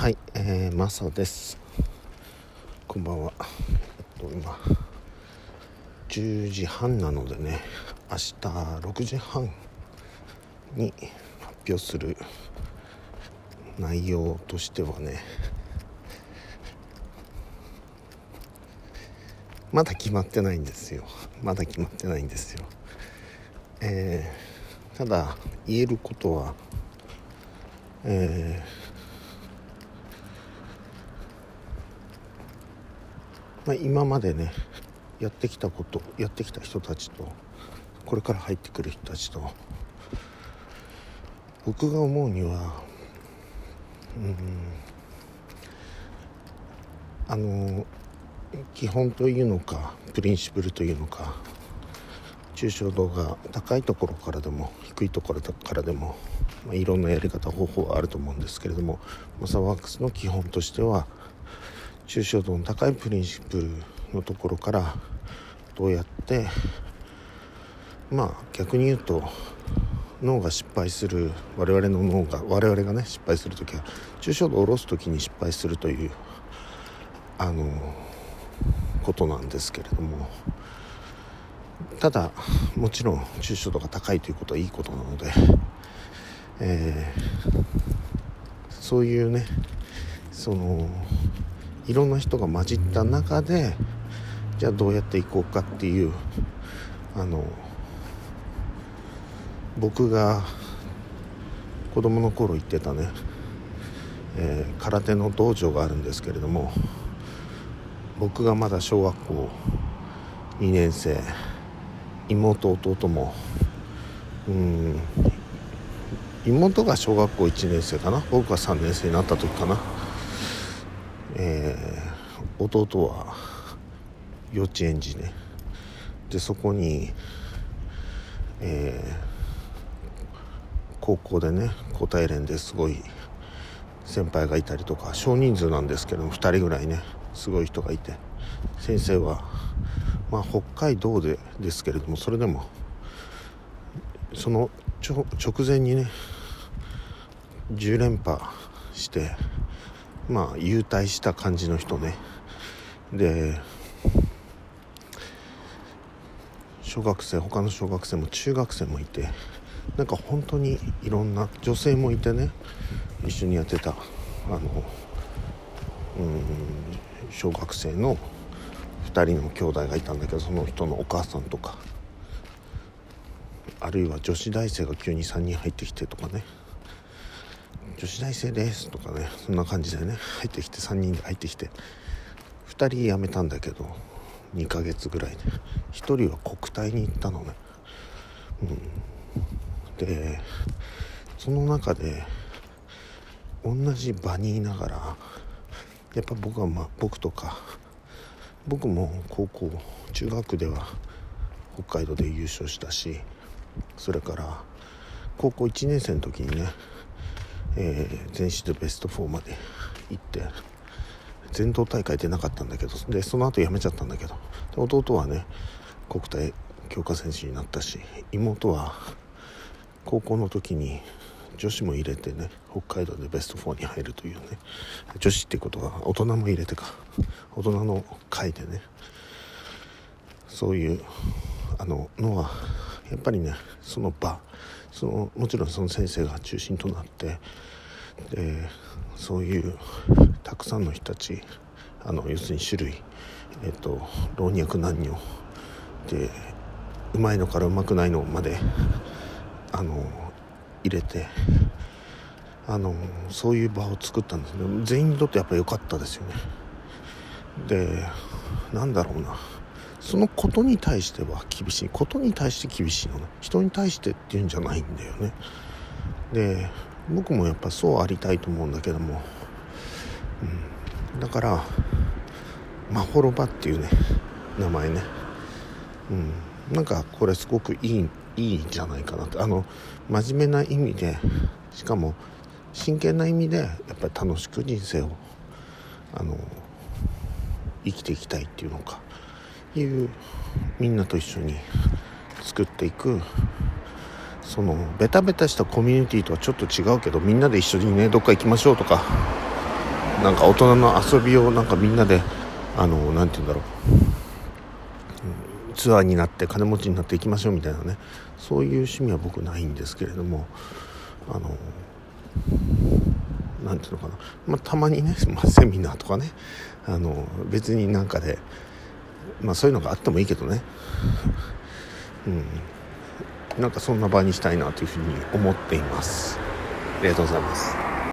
はい、えー、マサです。こんばんは。えっと、今、10時半なのでね、明日6時半に発表する内容としてはね、まだ決まってないんですよ。まだ決まってないんですよ。えー、ただ、言えることは、えーまあ、今までねやってきたことやってきた人たちとこれから入ってくる人たちと僕が思うにはうんあの基本というのかプリンシプルというのか抽象度が高いところからでも低いところからでも、まあ、いろんなやり方方法はあると思うんですけれどもマサワークスの基本としては抽象度の高いプリンシプルのところからどうやってまあ逆に言うと脳が失敗する我々の脳が我々がね失敗する時は抽象度を下ろす時に失敗するというあのことなんですけれどもただもちろん抽象度が高いということはいいことなので、えー、そういうねそのいろんな人が混じった中でじゃあどうやっていこうかっていうあの僕が子供の頃行ってたね、えー、空手の道場があるんですけれども僕がまだ小学校2年生妹弟もうん妹が小学校1年生かな僕が3年生になった時かな。えー、弟は幼稚園児ね。でそこに、えー、高校でね高体連ですごい先輩がいたりとか少人数なんですけども2人ぐらいねすごい人がいて先生はまあ北海道でですけれどもそれでもその直前にね10連覇してまあ優待した感じの人ね。で小学生他の小学生も中学生もいてなんか本当にいろんな女性もいてね一緒にやってたあのうん小学生の2人の兄弟がいたんだけどその人のお母さんとかあるいは女子大生が急に3人入ってきてとかね。女子大生ですとかねそんな感じでね入ってきて3人で入ってきて2人辞めたんだけど2ヶ月ぐらいで1人は国体に行ったのね、うん、でその中で同じ場にいながらやっぱ僕はまあ僕とか僕も高校中学では北海道で優勝したしそれから高校1年生の時にねえー、全市でベスト4まで行って全道大会出なかったんだけどでその後辞めちゃったんだけど弟はね国体強化選手になったし妹は高校の時に女子も入れてね北海道でベスト4に入るというね女子っていうことは大人も入れてか大人の会でねそういうあののはやっぱりねその場そのもちろんその先生が中心となってでそういうたくさんの人たちあの要するに種類、えっと、老若男女でうまいのからうまくないのまであの入れてあのそういう場を作ったんですけど全員にとってやっぱ良かったですよね。でなんだろうな。そのことに対しては厳しい。ことに対して厳しいのね。人に対してっていうんじゃないんだよね。で僕もやっぱそうありたいと思うんだけども、うん、だからまほろばっていうね名前ね。うん。なんかこれすごくいいいいんじゃないかなってあの真面目な意味でしかも真剣な意味でやっぱり楽しく人生をあの生きていきたいっていうのか。いうみんなと一緒に作っていくそのベタベタしたコミュニティとはちょっと違うけどみんなで一緒にねどっか行きましょうとかなんか大人の遊びをなんかみんなであの何て言うんだろう、ツアーになって金持ちになっていきましょうみたいなね。そういう趣味は僕ないんですけれどもあの何て言うのかな、まあ、たまにね、まあ、セミナーとかね。あの別になんかで、まあ、そういうのがあってもいいけどね、うん、なんかそんな場にしたいなというふうに思っています。ありがとうございます。